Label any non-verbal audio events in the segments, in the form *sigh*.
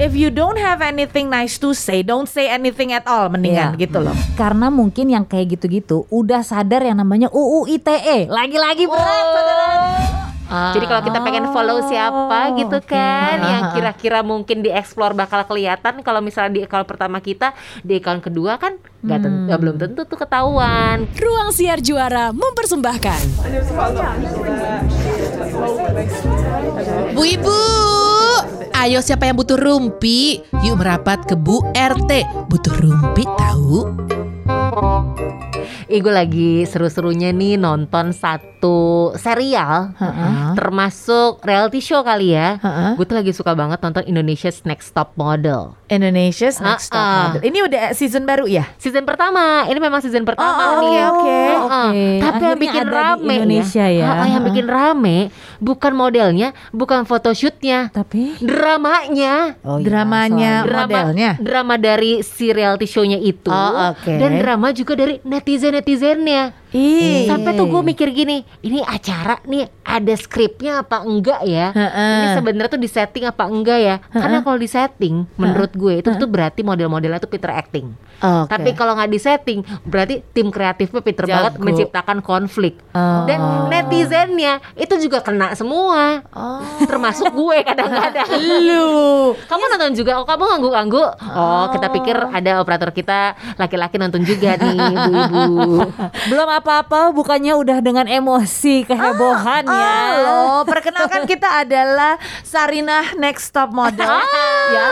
if you don't have anything nice to say, don't say anything at all mendingan Iya. gitu loh. Karena mungkin yang kayak gitu-gitu udah sadar yang namanya UU ITE. Lagi-lagi berat saudara. Oh. Jadi kalau kita pengen follow siapa gitu oke. kan yang Ah, ah. kira-kira mungkin dieksplor bakal kelihatan kalau misalnya di account pertama kita di account kedua kan nggak tentu Hmm. belum tentu tuh ketahuan. Ruang Siar Juara mempersembahkan Bu Ibu, ayo siapa yang butuh rumpi? Yuk merapat ke Bu RT. Butuh rumpi tahu? Ih gue lagi seru-serunya nih nonton satu serial Heeh. termasuk reality show kali ya. Heeh. Gue tuh lagi suka banget nonton Indonesia's Next Top Model. Indonesia's Next Top Ah, ah. Model. Ini udah season baru ya? Season pertama, ini memang season pertama Oh, nih. oke, oke. Tapi yang bikin rame Indonesia ya. Heeh, yang Heeh. bikin rame bukan modelnya, bukan photoshootnya, Tapi dramanya. oh iya, Dramanya Drama, modelnya. drama dari si reality show-nya itu Oh, oke. dan drama juga dari netizen-netizennya. Ih. Sampai tuh gue mikir gini, ini acara nih ada skripnya apa enggak ya? Heeh. Ini sebenarnya tuh disetting apa enggak ya? Karena kalau disetting, menurut gue itu tuh berarti model-modelnya tuh pinter acting. Oke. Tapi kalau nggak disetting, berarti tim kreatifnya pinter Jago. banget menciptakan konflik. Oh. Dan netizennya itu juga kena semua, Oh. termasuk gue kadang-kadang. *laughs* Lu. Kamu nonton juga? Oh, kamu ngangguk-ngangguk? Oh, kita pikir ada operator kita laki-laki nonton juga nih, ibu-ibu. *laughs* belum apa-apa bukannya udah dengan emosi kehebohan ya. Halo, perkenalkan kita adalah Sarinah Next Top Model. ya.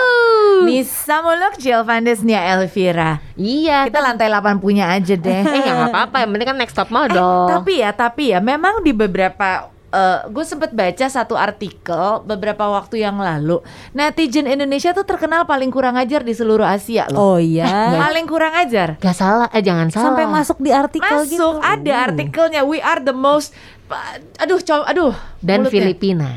Nisa Muluk, Jilvandes, Nia Elvira. Iya, Kita lantai 8 punya aja deh. eh ya nggak apa-apa, yang penting kan next top model. Eh, tapi ya, tapi ya memang di beberapa gue sempet baca satu artikel beberapa waktu yang lalu netizen Indonesia tuh terkenal paling kurang ajar di seluruh Asia loh. Oh iya. *laughs* Paling kurang ajar. Gak salah, eh jangan salah. Sampai masuk di artikel Masuk gitu. ada artikelnya we are the most aduh coba aduh Dan mulutnya. Filipina.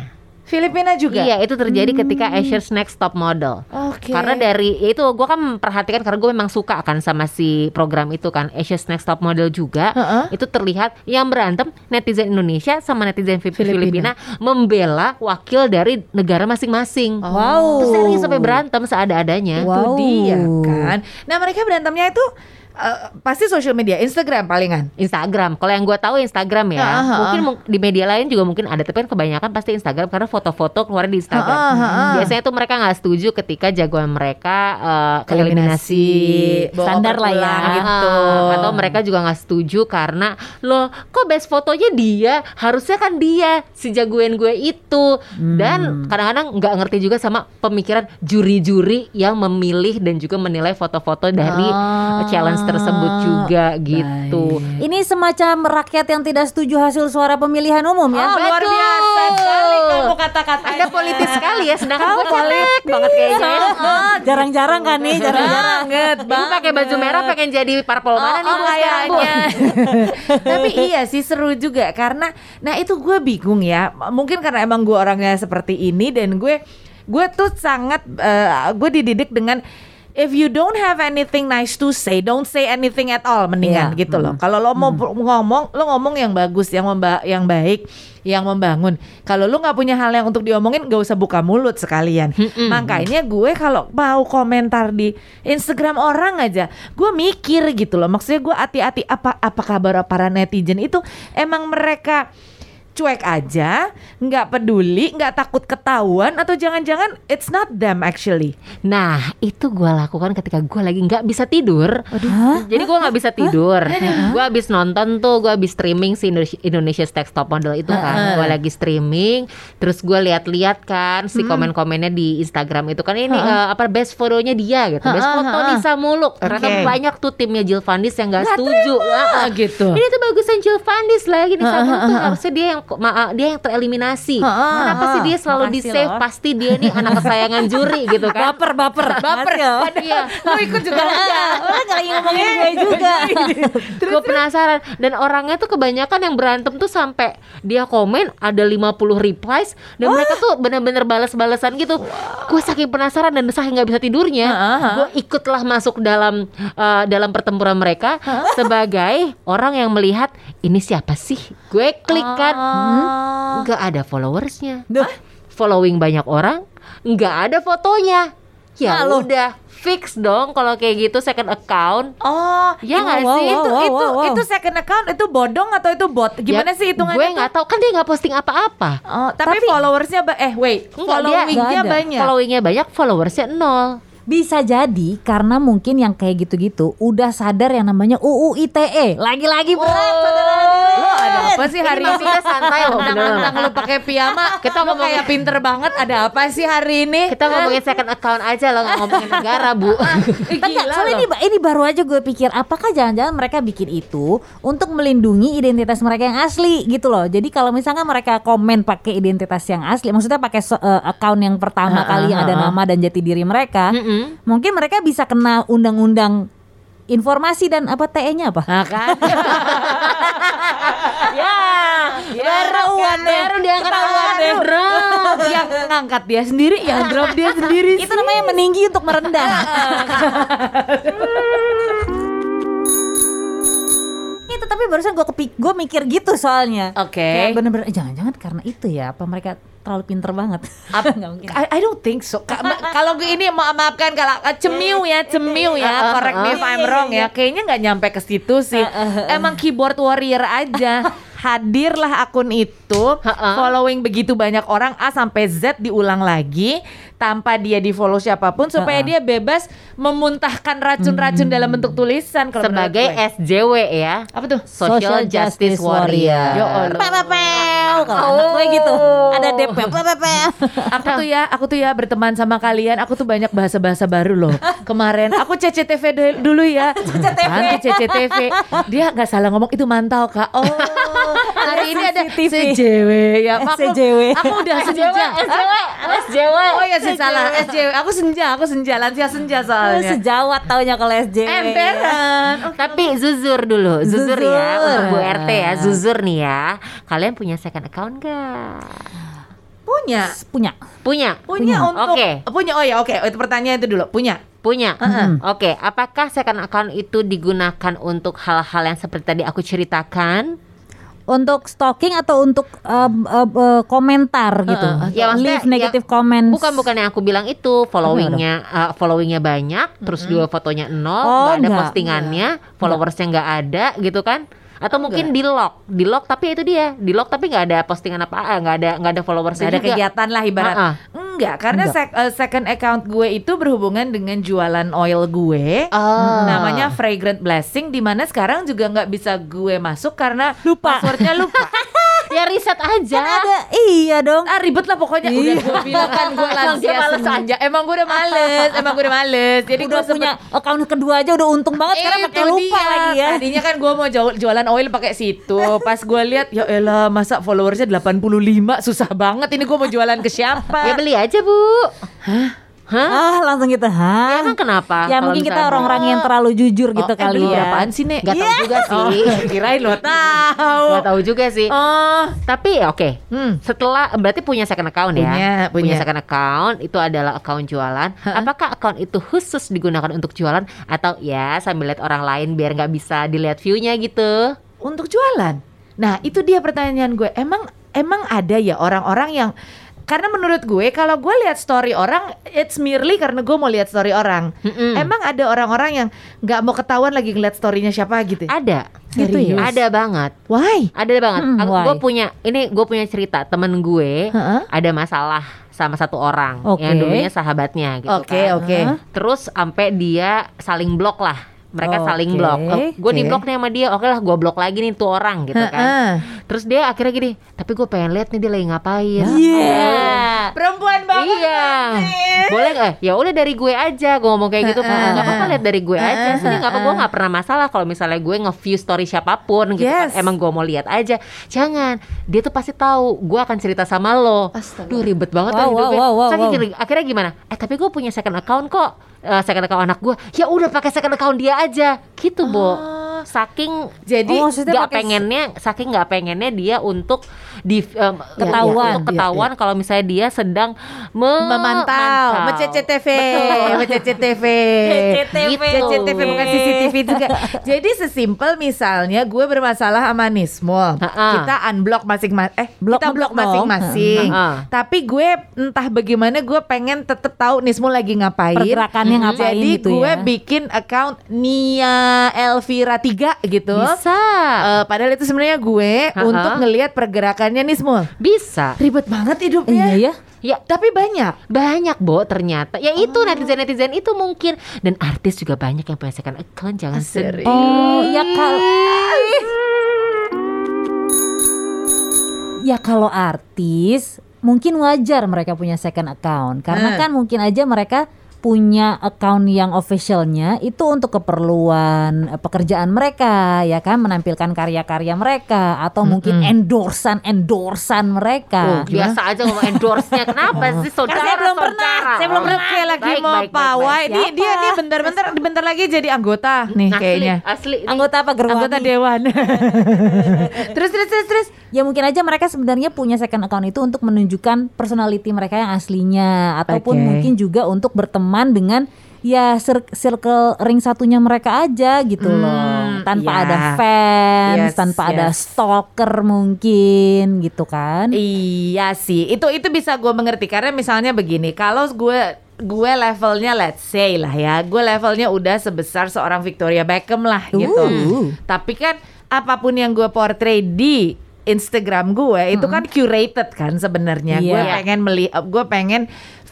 Filipina juga. Iya, itu terjadi ketika Asia's Next Top Model. Oke. Karena dari ya itu gue kan memperhatikan karena gue memang suka kan sama si program itu kan Asia's Next Top Model juga. Heeh. Itu terlihat yang berantem netizen Indonesia sama netizen Fi- Filipina. Filipina, membela wakil dari negara masing-masing. Wow. Itu serius sampai berantem seada-adanya. itu Wow. dia kan. Nah mereka berantemnya itu eh, pasti social media, Instagram palingan. Instagram. Kalau yang gue tahu Instagram ya. Ah, ah, mungkin mung- di media lain juga mungkin ada, tapi kan kebanyakan pasti Instagram karena foto-foto keluar di Instagram. Ah, ah. Biasanya tuh mereka nggak setuju ketika jagoan mereka eh, Eliminasi, eliminasi. bawa Standar lah ya. gitu. Atau mereka juga nggak setuju karena loh kok best fotonya dia harusnya kan dia si jagoan gue itu Hmm. dan kadang-kadang nggak ngerti juga sama pemikiran juri-juri yang memilih dan juga menilai foto-foto dari Ah, tersebut juga gitu Ini semacam rakyat yang tidak setuju hasil suara pemilihan umum ya. Oh, luar betul. biasa sekali kamu kata-kata. Anda politis sekali ya sedangkan gue cetek banget kayaknya ya. *laughs* Ah, Jarang-jarang kan nih, jarang-jarang. banget Ibu pakai baju merah pengen jadi parpol mana nih oh, kayaknya. *laughs* Tapi iya sih seru juga karena nah itu gue bingung ya. Mungkin karena emang gue orangnya seperti ini dan gue gue tuh sangat eh, gue dididik dengan If you don't have anything nice to say, don't say anything at all mendingan Iya. gitu loh. Kalau lo mau ngomong, lo ngomong yang bagus, yang memba yang baik, yang membangun. Kalau lo nggak punya hal yang untuk diomongin, gak usah buka mulut sekalian. Makanya gue kalau mau komentar di Instagram orang aja, gue mikir gitu loh. Maksudnya gue hati-hati apa apa kabar para netizen itu emang mereka cuek aja, nggak peduli, nggak takut ketahuan atau jangan-jangan it's not them actually. Nah itu gue lakukan ketika gue lagi nggak bisa tidur. Hah? Jadi gue nggak bisa tidur. Gue habis nonton tuh Gue habis streaming si Indonesia, Indonesia Text Top Model itu kan. Gue lagi streaming Terus gue lihat-lihat kan Si komen-komennya di Instagram itu kan Ini eh, apa best fotonya dia gitu. Best foto Nisa Muluk. Ternyata Oke. banyak tuh timnya Jill Vandis yang nggak setuju. Ah, ah. gitu. Ini tuh bagusan Jill Vandis lagi Nisa Muluk tuh. Harusnya dia yang ma- dia yang tereliminasi. Kenapa sih dia selalu di save loh. Pasti dia nih anak kesayangan juri *laughs* gitu kan. Baper, baper, baper. Iya. Lo ikut juga enggak? Orang lagi ngomongin gue juga. *laughs* gue penasaran. Dan orangnya tuh kebanyakan yang berantem tuh sampai dia komen ada 50 replies dan mereka tuh bener-bener balas-balasan gitu. Gue saking penasaran dan saking nggak bisa tidurnya gue ikutlah masuk dalam eh, dalam pertempuran mereka sebagai orang yang melihat ini siapa sih? Gue klik kan nggak ada followersnya Duh. following banyak orang nggak ada fotonya Ya Nah, lo. udah fix dong kalau kayak gitu second account. Oh, Ya nggak wow, sih? wow, itu wow, itu wow, wow. itu second account itu bodong atau itu bot? Gimana Ya, sih hitungannya? Gue nggak tahu kan dia nggak posting apa-apa. Oh, tapi, followersnya ba- eh wait, followingnya banyak. Followingnya banyak, followersnya nol. Bisa jadi karena mungkin yang kayak gitu-gitu udah sadar yang namanya UU ITE. Lagi-lagi berat saudara Lo ada apa sih hari ini? Kita santai loh. Mentang-mentang lu pakai piyama, *laughs* Kita lo ngomongin- kayak pinter banget. Ada apa sih hari ini? Kita ngomongin second account aja loh, nggak ngomongin negara, Bu. *laughs* Eh, Enggak, gila soalnya ini, ini baru aja gue pikir apakah jangan-jangan mereka bikin itu untuk melindungi identitas mereka yang asli gitu loh. Jadi kalau misalnya mereka komen pakai identitas yang asli, maksudnya pakai eh, account yang pertama kali yang ada nama dan jati diri mereka, Mm-mm. mungkin mereka bisa kena undang-undang informasi dan apa TE-nya apa? Nah kan? *laughs* Ya, baru baru diangkat Aduh. drop. yang ngangkat dia sendiri, yang drop dia sendiri. Itu namanya meninggi untuk merendah. *laughs* tapi barusan gue kepik gue mikir gitu soalnya Oke. Kayak bener-bener eh, jangan-jangan karena itu ya apa mereka terlalu pinter banget Apa- *laughs* Nggak mungkin I, I don't think so. Kalau gue ini mau maafkan kalau uh, cemiu ya, cemiu ya, correct me if I'm wrong ya. Kayaknya nggak nyampe ke situ sih. Emang keyboard warrior aja. *laughs* Hadirlah akun itu, Ha-ha. following begitu banyak orang A sampai Z diulang lagi tanpa dia di follow siapa pun supaya dia bebas memuntahkan racun-racun dalam bentuk tulisan kalau Sebagai. SJW ya. apa tuh? Social, Justice Warrior. Ya Allah. Pepepel kalau anak gue gitu ada DP *laughs* Aku tuh ya, aku tuh ya berteman sama kalian. Aku tuh banyak bahasa-bahasa baru loh. Kemarin aku CCTV dulu ya. Nanti CCTV. Dia nggak salah ngomong itu mantau kak. Oh, *laughs* hari ini ada CCTV. CJW ya. Aku, SJW. aku udah senja. SJW, SJW. Oh ya sih salah SJW. Aku senja, aku senja lansia senja soalnya. sejawat taunya kalau SJW Emperan. Oh, Tapi zuzur dulu, zuzur, ya Zuzur. untuk Bu RT ya, zuzur nih ya. Kalian punya second account gak? punya. punya Punya, Punya untuk Oke. punya. Oh ya, oke. Itu pertanyaan itu dulu. Punya. punya. Heeh. Oke, apakah second account itu digunakan untuk hal-hal yang seperti tadi aku ceritakan? Untuk stalking atau untuk um, uh, uh, komentar gitu? Ya, maksudnya leave negative ya, comments. Bukan bukan yang aku bilang itu. Followingnya uh, followingnya banyak, terus juga fotonya nol, Oh, nggak ada enggak. postingannya, followersnya nggak ada gitu kan? Atau mungkin di lock, di lock tapi itu dia, di lock tapi nggak ada postingan apa, ah, nggak ada nggak ada followersnya Nggak ada juga. kegiatan lah ibarat. Ha-ha. Enggak, karena sec- eh, second account gue itu berhubungan dengan jualan oil gue. Oh. Namanya Fragrant Blessing di mana sekarang juga nggak bisa gue masuk karena Lupa. passwordnya lupa. *laughs* ya riset aja. Kan ada iya dong ah ribet lah pokoknya udah gue bilang kan gue *laughs* lansia males senja. Emang gue udah males, emang gue udah males. Jadi gue sempet- punya account kedua aja udah untung banget sekarang Itu pakai lupa dia. lagi ya Tadinya kan gue mau jual- jualan oil pakai situ. Pas gue lihat ya elah masa followersnya 85 susah banget ini gue mau jualan ke siapa? Ya beli aja, Bu. Hah? Hah? ah langsung gitu Ya hah kan kenapa? ya mungkin kita orang-orang yang terlalu jujur gitu Oh, eh, kali ya berapaan sih Nek? Gak tahu juga sih. Oh, *laughs* kirain lo tahu. Gak tahu juga sih. Oh, Tapi ya oke. hmm. Setelah berarti punya second account Punya, ya. punya. second account itu adalah account jualan. Apakah account itu khusus digunakan untuk jualan atau ya sambil lihat orang lain biar nggak bisa dilihat view-nya gitu? untuk jualan. Nah, itu dia pertanyaan gue. Emang emang ada ya orang-orang yang karena menurut gue kalau gue lihat story orang it's merely karena gue mau lihat story orang. Mm-mm. Emang ada orang-orang yang nggak mau ketahuan lagi ngeliat storynya siapa gitu. Ada. Gitu ya? Ada banget. Why? Ada banget. Hmm, Aku gue punya ini gue punya cerita temen gue Heeh. ada masalah sama satu orang Oke. yang dulunya sahabatnya gitu Oke, kan. oke. Terus sampai dia saling blok lah. Mereka saling Oke, blok. gue di oke. blok nih sama dia. Oke lah, gue blok lagi nih tuh orang gitu kan. Terus dia akhirnya gini, tapi gue pengen lihat nih dia lagi ngapain. Iya. Perempuan banget. Iya, boleh nggak? Ya udah dari gue aja, gue ngomong kayak gitu. Heeh. Nggak apa-apa lihat dari gue aja. Sini nggak apa, gue nggak pernah masalah kalau misalnya gue nge-view story siapa pun gitu. Yes. Kan. Emang gue mau lihat aja. Jangan, dia tuh pasti tahu. Gue akan cerita sama lo. Astaga. Duh ribet banget Wow, kan hidupnya. wow, wow, Terus wow. akhirnya, akhirnya gimana? Eh tapi gue punya second account kok. Eh, second account anak gue. Ya udah pakai second account dia aja. Gitu, Bo. Oh, saking Jadi Oh, nggak pakai- pengennya saking nggak pengennya dia untuk di em, Ketahuan. untuk ketahuan kalau misalnya dia sedang me- memantau, mantau. mencetv, mencetv, CCTV. CCTV bukan CCTV juga. *laughs* Jadi sesimpel misalnya gue bermasalah sama Ha-ha. kita unblock masing-masing, eh Blok kita blok masing-masing. Tapi gue entah bagaimana gue pengen tetap tahu Nismul lagi ngapain. Pergerakannya ngapain Jadi gitu gue ya. bikin account Nia Elvira 3 gitu. bisa Eh, padahal itu sebenarnya gue Ha-ha. untuk ngelihat pergerakannya Nismul. bisa Ribet banget hidupnya. Iya ya. ya Tapi banyak. banyak Bo ternyata ya itu Oh. netizen netizen itu mungkin dan artis juga banyak yang punya second account jangan sedih Oh, ya kalau Ya kalau artis mungkin wajar mereka punya second account karena Hmm. kan mungkin aja mereka punya account yang officialnya itu untuk keperluan eh, pekerjaan mereka ya kan menampilkan karya-karya mereka atau mungkin endorsan endorsan mereka. Oh, biasa aja ngomong endorse-nya kenapa *laughs* sih saudara saya belum pernah, saya belum pernah. Oke lagi Baik, mau baik, pawai. baik. Dia dia bentar-bentar bentar lagi jadi anggota nih asli kayaknya. asli nih. Anggota apa Gerwani? Anggota dewan. *laughs* terus terus terus terus. Ya mungkin aja mereka sebenarnya punya second account itu untuk menunjukkan personality mereka yang aslinya ataupun Oke. mungkin juga untuk berteman dengan ya cir- circle ring satunya mereka aja gitu Hmm, loh. Tanpa iya. ada fans, Yes, tanpa ada yes. stalker mungkin gitu kan. Iya sih, itu itu bisa gue mengerti karena misalnya begini, kalau gue gue levelnya let's say lah ya, gue levelnya udah sebesar seorang Victoria Beckham lah gitu. Tapi kan apa pun yang gue portray di Instagram gue itu kan curated kan sebenarnya. Gue Iya. pengen melihat, gue pengen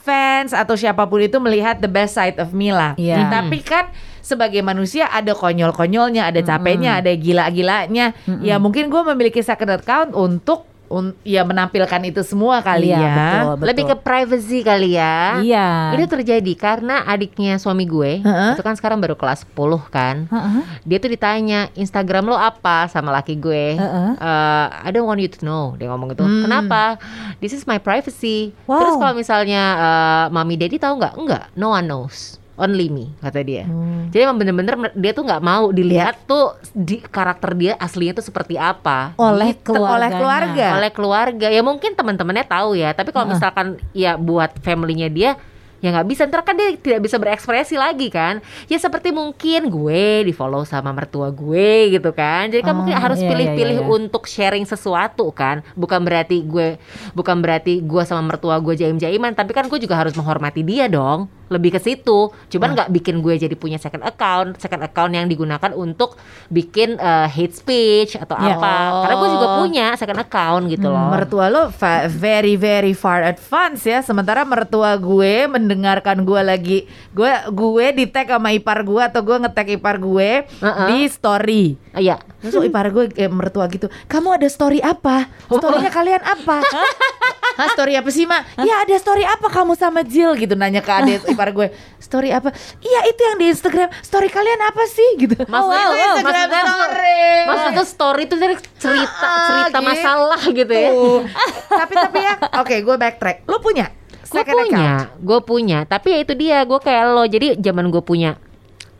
fans atau siapa pun itu melihat the best side of Mila. Iya. Tapi kan sebagai manusia ada konyol-konyolnya, ada capeknya, ada gila-gilanya. Ya mungkin gue memiliki second account untuk un- ya menampilkan itu semua kali Iya, ya. betul, betul. lebih ke privacy kali ya Iya. Ini terjadi karena adiknya suami gue Heeh. itu kan sekarang baru kelas 10 kan. Heeh. Dia tuh ditanya Instagram lo apa sama laki gue. Heeh. Eh, I don't want you to know. Dia ngomong gitu. Hmm. Kenapa? This is my privacy. Wow. Terus kalau misalnya eh, mami daddy tahu nggak? Enggak. No one knows. Only me kata dia. Hmm. Jadi emang bener-bener dia tuh nggak mau dilihat tuh di karakter dia aslinya tuh seperti apa. Oleh Gitu, oleh keluarga. oleh keluarga ya mungkin teman-temannya tahu ya tapi kalau misalkan ya buat familynya dia ya nggak bisa ntar kan dia tidak bisa berekspresi lagi kan ya seperti mungkin gue di follow sama mertua gue gitu kan jadi kan Oh, mungkin harus iya, pilih-pilih iya, iya. untuk sharing sesuatu kan bukan berarti gue bukan berarti gue sama mertua gue jaim-jaiman tapi kan gue juga harus menghormati dia dong lebih ke situ cuman nggak bikin gue jadi punya second account second account yang digunakan untuk bikin eh, hate speech atau Ya. apa karena gue juga punya second account gitu loh Mertua lo very very far advance ya. Sementara mertua gue mendengarkan gue lagi gue gue di tag sama ipar gue atau gue ngetag ipar gue Uh-uh. di story. Iya. Terus ipar gue eh, mertua gitu, kamu ada story apa? Storynya kalian apa? *laughs* Hah story apa sih mak? Ya ada story apa kamu sama Jill gitu nanya ke adik *laughs* ipar gue. Story apa? Iya itu yang di Instagram. Story kalian apa sih gitu? Maksudnya, Oh, wow, wow. maksudnya, story. maksudnya story itu dari cerita Ah, cerita gitu. masalah gitu ya. *laughs* tapi tapi ya, oke gue backtrack. Lo punya? Gue punya, gue punya. Tapi ya itu dia, gue kayak lo. Jadi zaman gue punya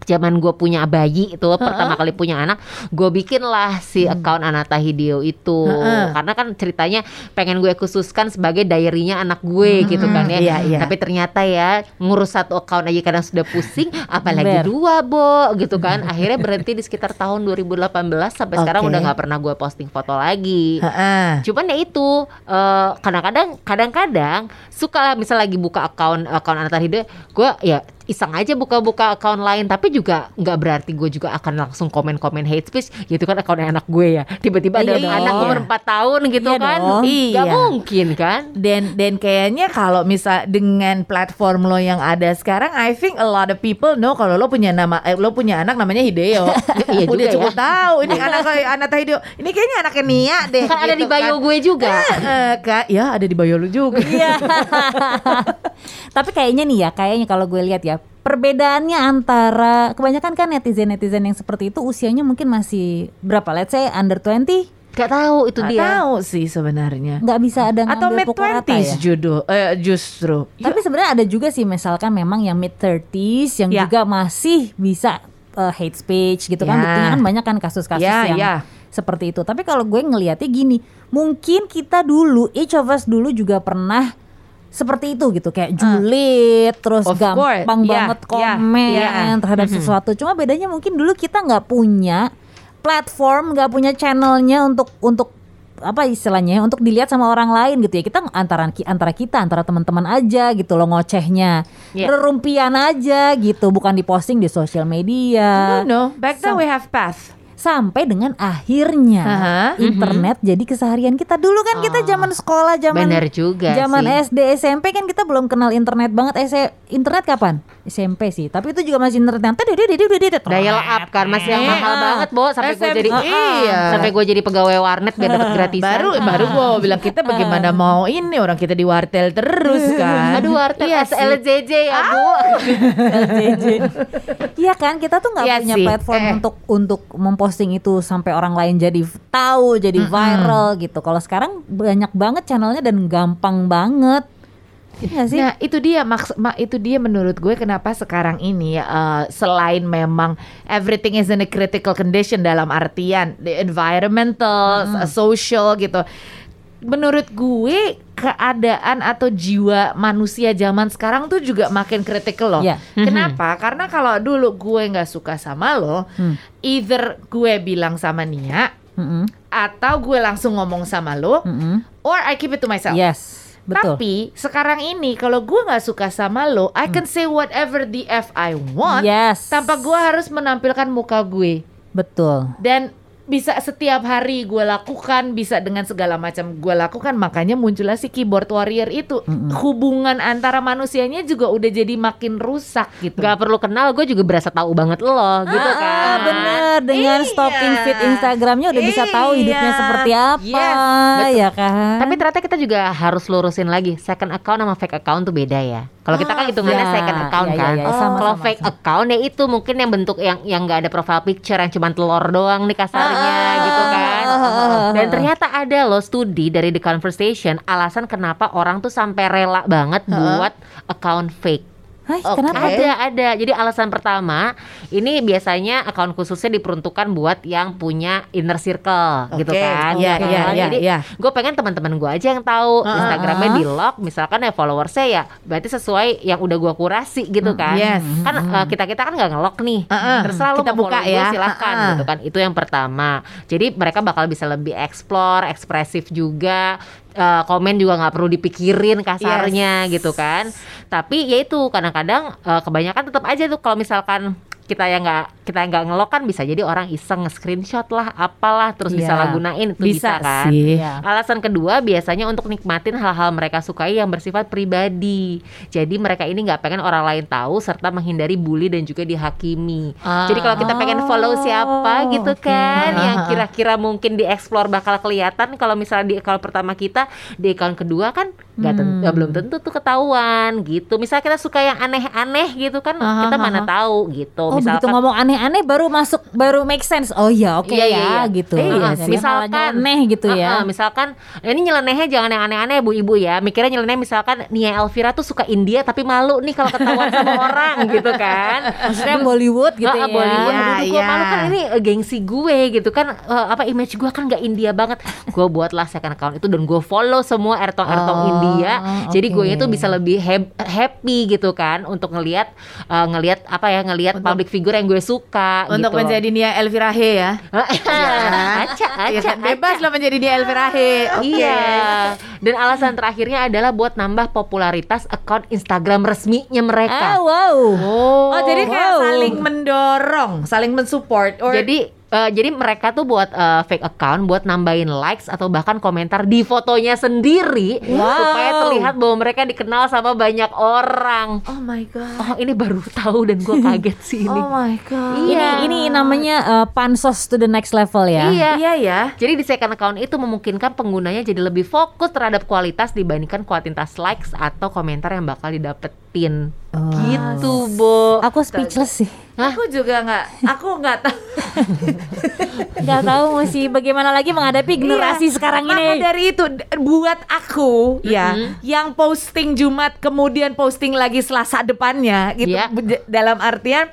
zaman gue punya bayi itu pertama kali punya anak gue bikin lah si account Anata Hideo itu Heeh. karena kan ceritanya pengen gue khususkan sebagai diary-nya anak gue gitu kan ya Iya, iya. tapi ternyata ya ngurus satu account aja kadang sudah pusing *laughs* apalagi Ber. dua bo gitu kan akhirnya berhenti di sekitar tahun 2018 sampai sekarang Oke. udah nggak pernah gue posting foto lagi Heeh. Cuman ya itu eh, kadang-kadang kadang-kadang suka lah misal lagi buka akun akun Anata Hideo, gue ya iseng aja buka-buka akun lain tapi juga nggak berarti gue juga akan langsung komen-komen hate speech gitu kan akunnya anak gue ya tiba-tiba ada Iya anak umur 4 tahun gitu Iya kan dong. nggak Iya. mungkin kan Dan dan kayaknya kalau misal dengan platform lo yang ada sekarang, I think a lot of people know kalau lo punya nama, eh, lo punya anak namanya Hideo. *laughs* Iya Udah juga cukup ya. tahu ini anak anak Hideo. Ini kayaknya anaknya Nia *laughs* deh. kan ada gitu di bio kan. gue juga Eh, Kak, ya ada di bio lo juga. Iya. *laughs* Tapi kayaknya nih ya, kayaknya kalau gue lihat ya, perbedaannya antara kebanyakan kan netizen-netizen yang seperti itu usianya mungkin masih berapa? Let's say under 20 nggak tahu itu Nggak dia tahu sih sebenarnya. nggak bisa ada Atau mid pukul rata twenties ya. judul eh, justru. Tapi sebenarnya ada juga sih misalkan memang yang mid 30s yang Ya. juga masih bisa uh, hate speech gitu kan Ya. buktinya kan banyak kan kasus-kasus Ya, yang ya. seperti itu tapi kalau gue ngelihatnya gini mungkin kita dulu each of us dulu juga pernah seperti itu gitu kayak julid terus Ah. Of course. gampang Ya, banget ya, komen ya. terhadap sesuatu cuma bedanya mungkin dulu kita nggak punya platform nggak punya channelnya untuk untuk apa istilahnya untuk dilihat sama orang lain gitu ya kita antara antara kita antara teman-teman aja gitu loh ngocehnya Iya. rerumpian aja gitu bukan diposting di sosial media No, no. Back then Sam- we have path. Sampai dengan akhirnya Aha. internet jadi keseharian kita dulu kan kita zaman sekolah zaman Bener juga zaman sih. SD SMP kan kita belum kenal internet banget eh internet kapan SMP sih tapi itu juga masih internet yang tededededededed. Dial up kan masih yang mahal Iya. banget, Bo, sampai gue jadi iya. sampai gue jadi pegawai warnet biar dapat *laughs* gratisan. Baru baru gua *laughs* bilang kita bagaimana mau ini orang kita di wartel terus *laughs* kan. Aduh, warteg Iya. SLJJ ya, Bu. Iya kan kita tuh nggak Iya punya platform Eh. untuk untuk memposting itu sampai orang lain jadi tahu jadi viral gitu. Kalau sekarang banyak banget channelnya dan gampang banget. Nggak sih? Nah itu dia maks ma- itu dia menurut gue kenapa sekarang ini uh, selain memang everything is in a critical condition dalam artian the environmental, Hmm. social gitu. Menurut gue keadaan atau jiwa manusia zaman sekarang tuh juga makin critical loh. Iya. Kenapa? Karena kalau dulu gue nggak suka sama lo, Hmm. either gue bilang sama Nia Mm-mm, atau gue langsung ngomong sama lo, mm-mm. or I keep it to myself. Yes, betul. Tapi sekarang ini kalau gue nggak suka sama lo, I can say whatever the f I want Yes. tanpa gue harus menampilkan muka gue betul. dan bisa setiap hari gue lakukan, bisa dengan segala macam gue lakukan. Makanya muncullah si keyboard warrior itu. Hubungan antara manusianya juga udah jadi makin rusak gitu. Gak perlu kenal, gue juga berasa tahu banget lo, gitu Ah, kan. bener dengan Iya. stalking feed Instagramnya udah bisa tahu hidupnya Iya. seperti apa, Yes, betul. ya kan? Tapi ternyata kita juga harus lurusin lagi second account sama fake account tuh beda ya. Kalau kita kan Ah, hitungannya ya, second account ya, ya, kan. ya, sama, Kalau sama, fake sama. account ya itu mungkin yang bentuk yang yang nggak ada profile picture yang cuma telur doang nih kasarnya Ah, gitu kan. ah, Dan ternyata ada loh studi dari The Conversation alasan kenapa orang tuh sampai rela banget buat account fake. Hai, Oke. kenapa? Ada, ada. Jadi alasan pertama, ini biasanya akun khususnya diperuntukkan buat yang punya inner circle, gitu Oke, kan? iya, Gitu iya, kan. iya, Jadi iya. gue pengen teman-teman gue aja yang tahu Uh-uh. Instagramnya di lock, misalkan ya followersnya ya, berarti sesuai yang udah gue kurasi gitu kan? yes. Kan kita kita kan nggak ngelock nih, Uh-uh. terserah lu Kita mau buka follow gue ya. silahkan Uh-uh. gitu kan. Itu yang pertama. Jadi mereka bakal bisa lebih explore, ekspresif juga. Eh, komen juga nggak perlu dipikirin kasarnya gitu kan. Tapi ya itu kadang-kadang eh, kebanyakan tetap aja tuh kalau misalkan kita yang nggak kita nggak ngelok kan bisa jadi orang iseng nge-screenshot lah apalah terus bisa Iya. gunain itu bisa, Bisa kan sih. Iya. Alasan kedua biasanya untuk nikmatin hal-hal mereka sukai yang bersifat pribadi. Jadi mereka ini nggak pengen orang lain tahu serta menghindari bully dan juga dihakimi. Ah. Jadi kalau kita pengen follow siapa gitu oke. kan, yang Ah. kira-kira mungkin dieksplor bakal kelihatan. Kalau misalnya di account pertama kita, di account kedua kan nggak Hmm. belum tentu tuh ketahuan gitu. Misalnya kita suka yang aneh-aneh gitu kan, Ah, kita ah, mana ah. tahu gitu. Oh begitu Misalkan ngomong aneh-aneh baru masuk baru make sense. Oh iya oke Iya, iya, ya iya. gitu. Iya, Jadi misalkan nyeleneh gitu ya. Uh-uh, misalkan ini nyelenehnya jangan yang aneh-aneh bu ibu ya. Mikirnya nyeleneh misalkan Nia Elvira tuh suka India tapi malu nih kalau ketahuan sama *laughs* orang gitu kan. Maksudnya Bollywood gitu ah, ya. Bollywood, Iya, aduh, gue iya. malu kan ini eh, gengsi gue gitu kan eh, apa image gue kan nggak India banget. gue buatlah second account itu dan gue follow semua ertong-ertong Oh, India. Jadi gue itu bisa lebih happy gitu kan untuk ngelihat eh, ngelihat apa ya ngelihat public figure yang gue suka Untuk gitu. menjadi Nia Elvira He ya. *laughs* aca, Iya aca, kan? Bebas aca. lah menjadi Nia Elvira He. Oke. Iya. Dan alasan terakhirnya adalah buat nambah popularitas akun Instagram resminya mereka. Ah wow. Oh, jadi kayak wow. saling mendorong, saling mensupport. Or Jadi eh, jadi mereka tuh buat eh, fake account buat nambahin likes atau bahkan komentar di fotonya sendiri Wow. supaya terlihat bahwa mereka dikenal sama banyak orang. oh my god. Oh ini baru tahu dan gue kaget sih ini. *laughs* Oh my god. Iya. Ini ini namanya eh, pansos to the next level ya. Iya. Iya ya. Jadi di second account itu memungkinkan penggunanya jadi lebih fokus terhadap kualitas dibandingkan kuantitas likes atau komentar yang bakal didapetin. Oh. Gitu, Bo. Aku speechless sih. Aku juga nggak, aku nggak tahu. *laughs* Gak tahu mesti bagaimana lagi menghadapi generasi Iya. sekarang Maka ini. dari itu buat aku ya, yang posting Jumat kemudian posting lagi Selasa depannya gitu Iya. b- dalam artian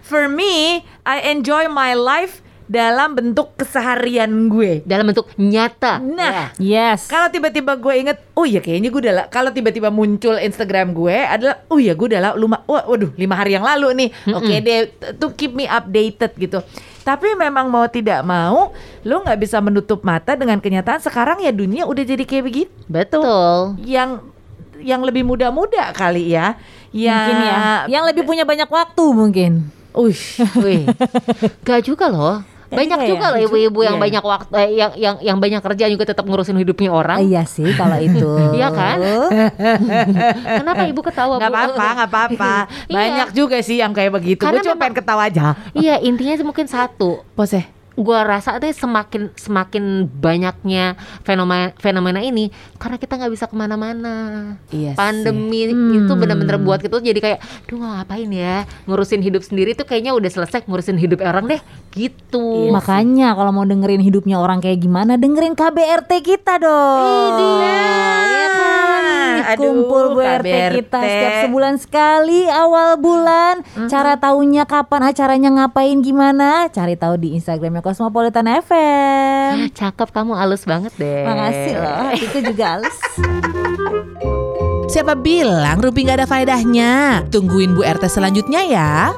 for me, I enjoy my life dalam bentuk keseharian gue. Dalam bentuk nyata. Nah, Yes. kalau tiba-tiba gue inget, oh iya kayaknya gue udah la- kalau tiba-tiba muncul Instagram gue adalah, oh iya gue udah wah, waduh lima hari yang lalu nih, oke deh, t- to keep me updated gitu. Tapi memang mau tidak mau, lo nggak bisa menutup mata dengan kenyataan sekarang ya dunia udah jadi kayak begitu. Betul. Yang yang lebih muda-muda kali ya, ya, Mungkin ya. Yang lebih punya banyak waktu mungkin. Uish. Wih. *laughs* Gak juga loh. Banyak juga ya? juga loh ibu-ibu yang Iya. banyak waktu eh, yang yang yang banyak kerja juga tetap ngurusin hidupnya orang. Iya sih kalau itu. *laughs* Iya kan? *laughs* Kenapa ibu ketawa, nggak apa-apa, nggak apa-apa. *laughs* Iya. Banyak juga sih yang kayak begitu. Karena Gue cuma memang- pengen ketawa aja. Iya, intinya sih mungkin satu. Pose. Gua rasa deh semakin semakin banyaknya fenomena fenomena ini karena kita nggak bisa ke mana-mana. Iya. Pandemi itu bener-bener buat kita tuh jadi kayak, duh ngapain ya ngurusin hidup sendiri tuh kayaknya udah selesai ngurusin hidup orang deh, gitu. Makanya kalau mau dengerin hidupnya orang kayak gimana, dengerin KBRT kita dong. Iya kan? Aduh, Kumpul Bu RT KBRT. kita setiap sebulan sekali awal bulan. Cara tahunya kapan acaranya ngapain gimana? Cari tahu di Instagramnya Cosmopolitan FM. Cakep kamu halus banget deh. Makasih loh, hatiku juga halus. Siapa bilang Rumpi gak ada faedahnya? Tungguin Bu RT selanjutnya ya.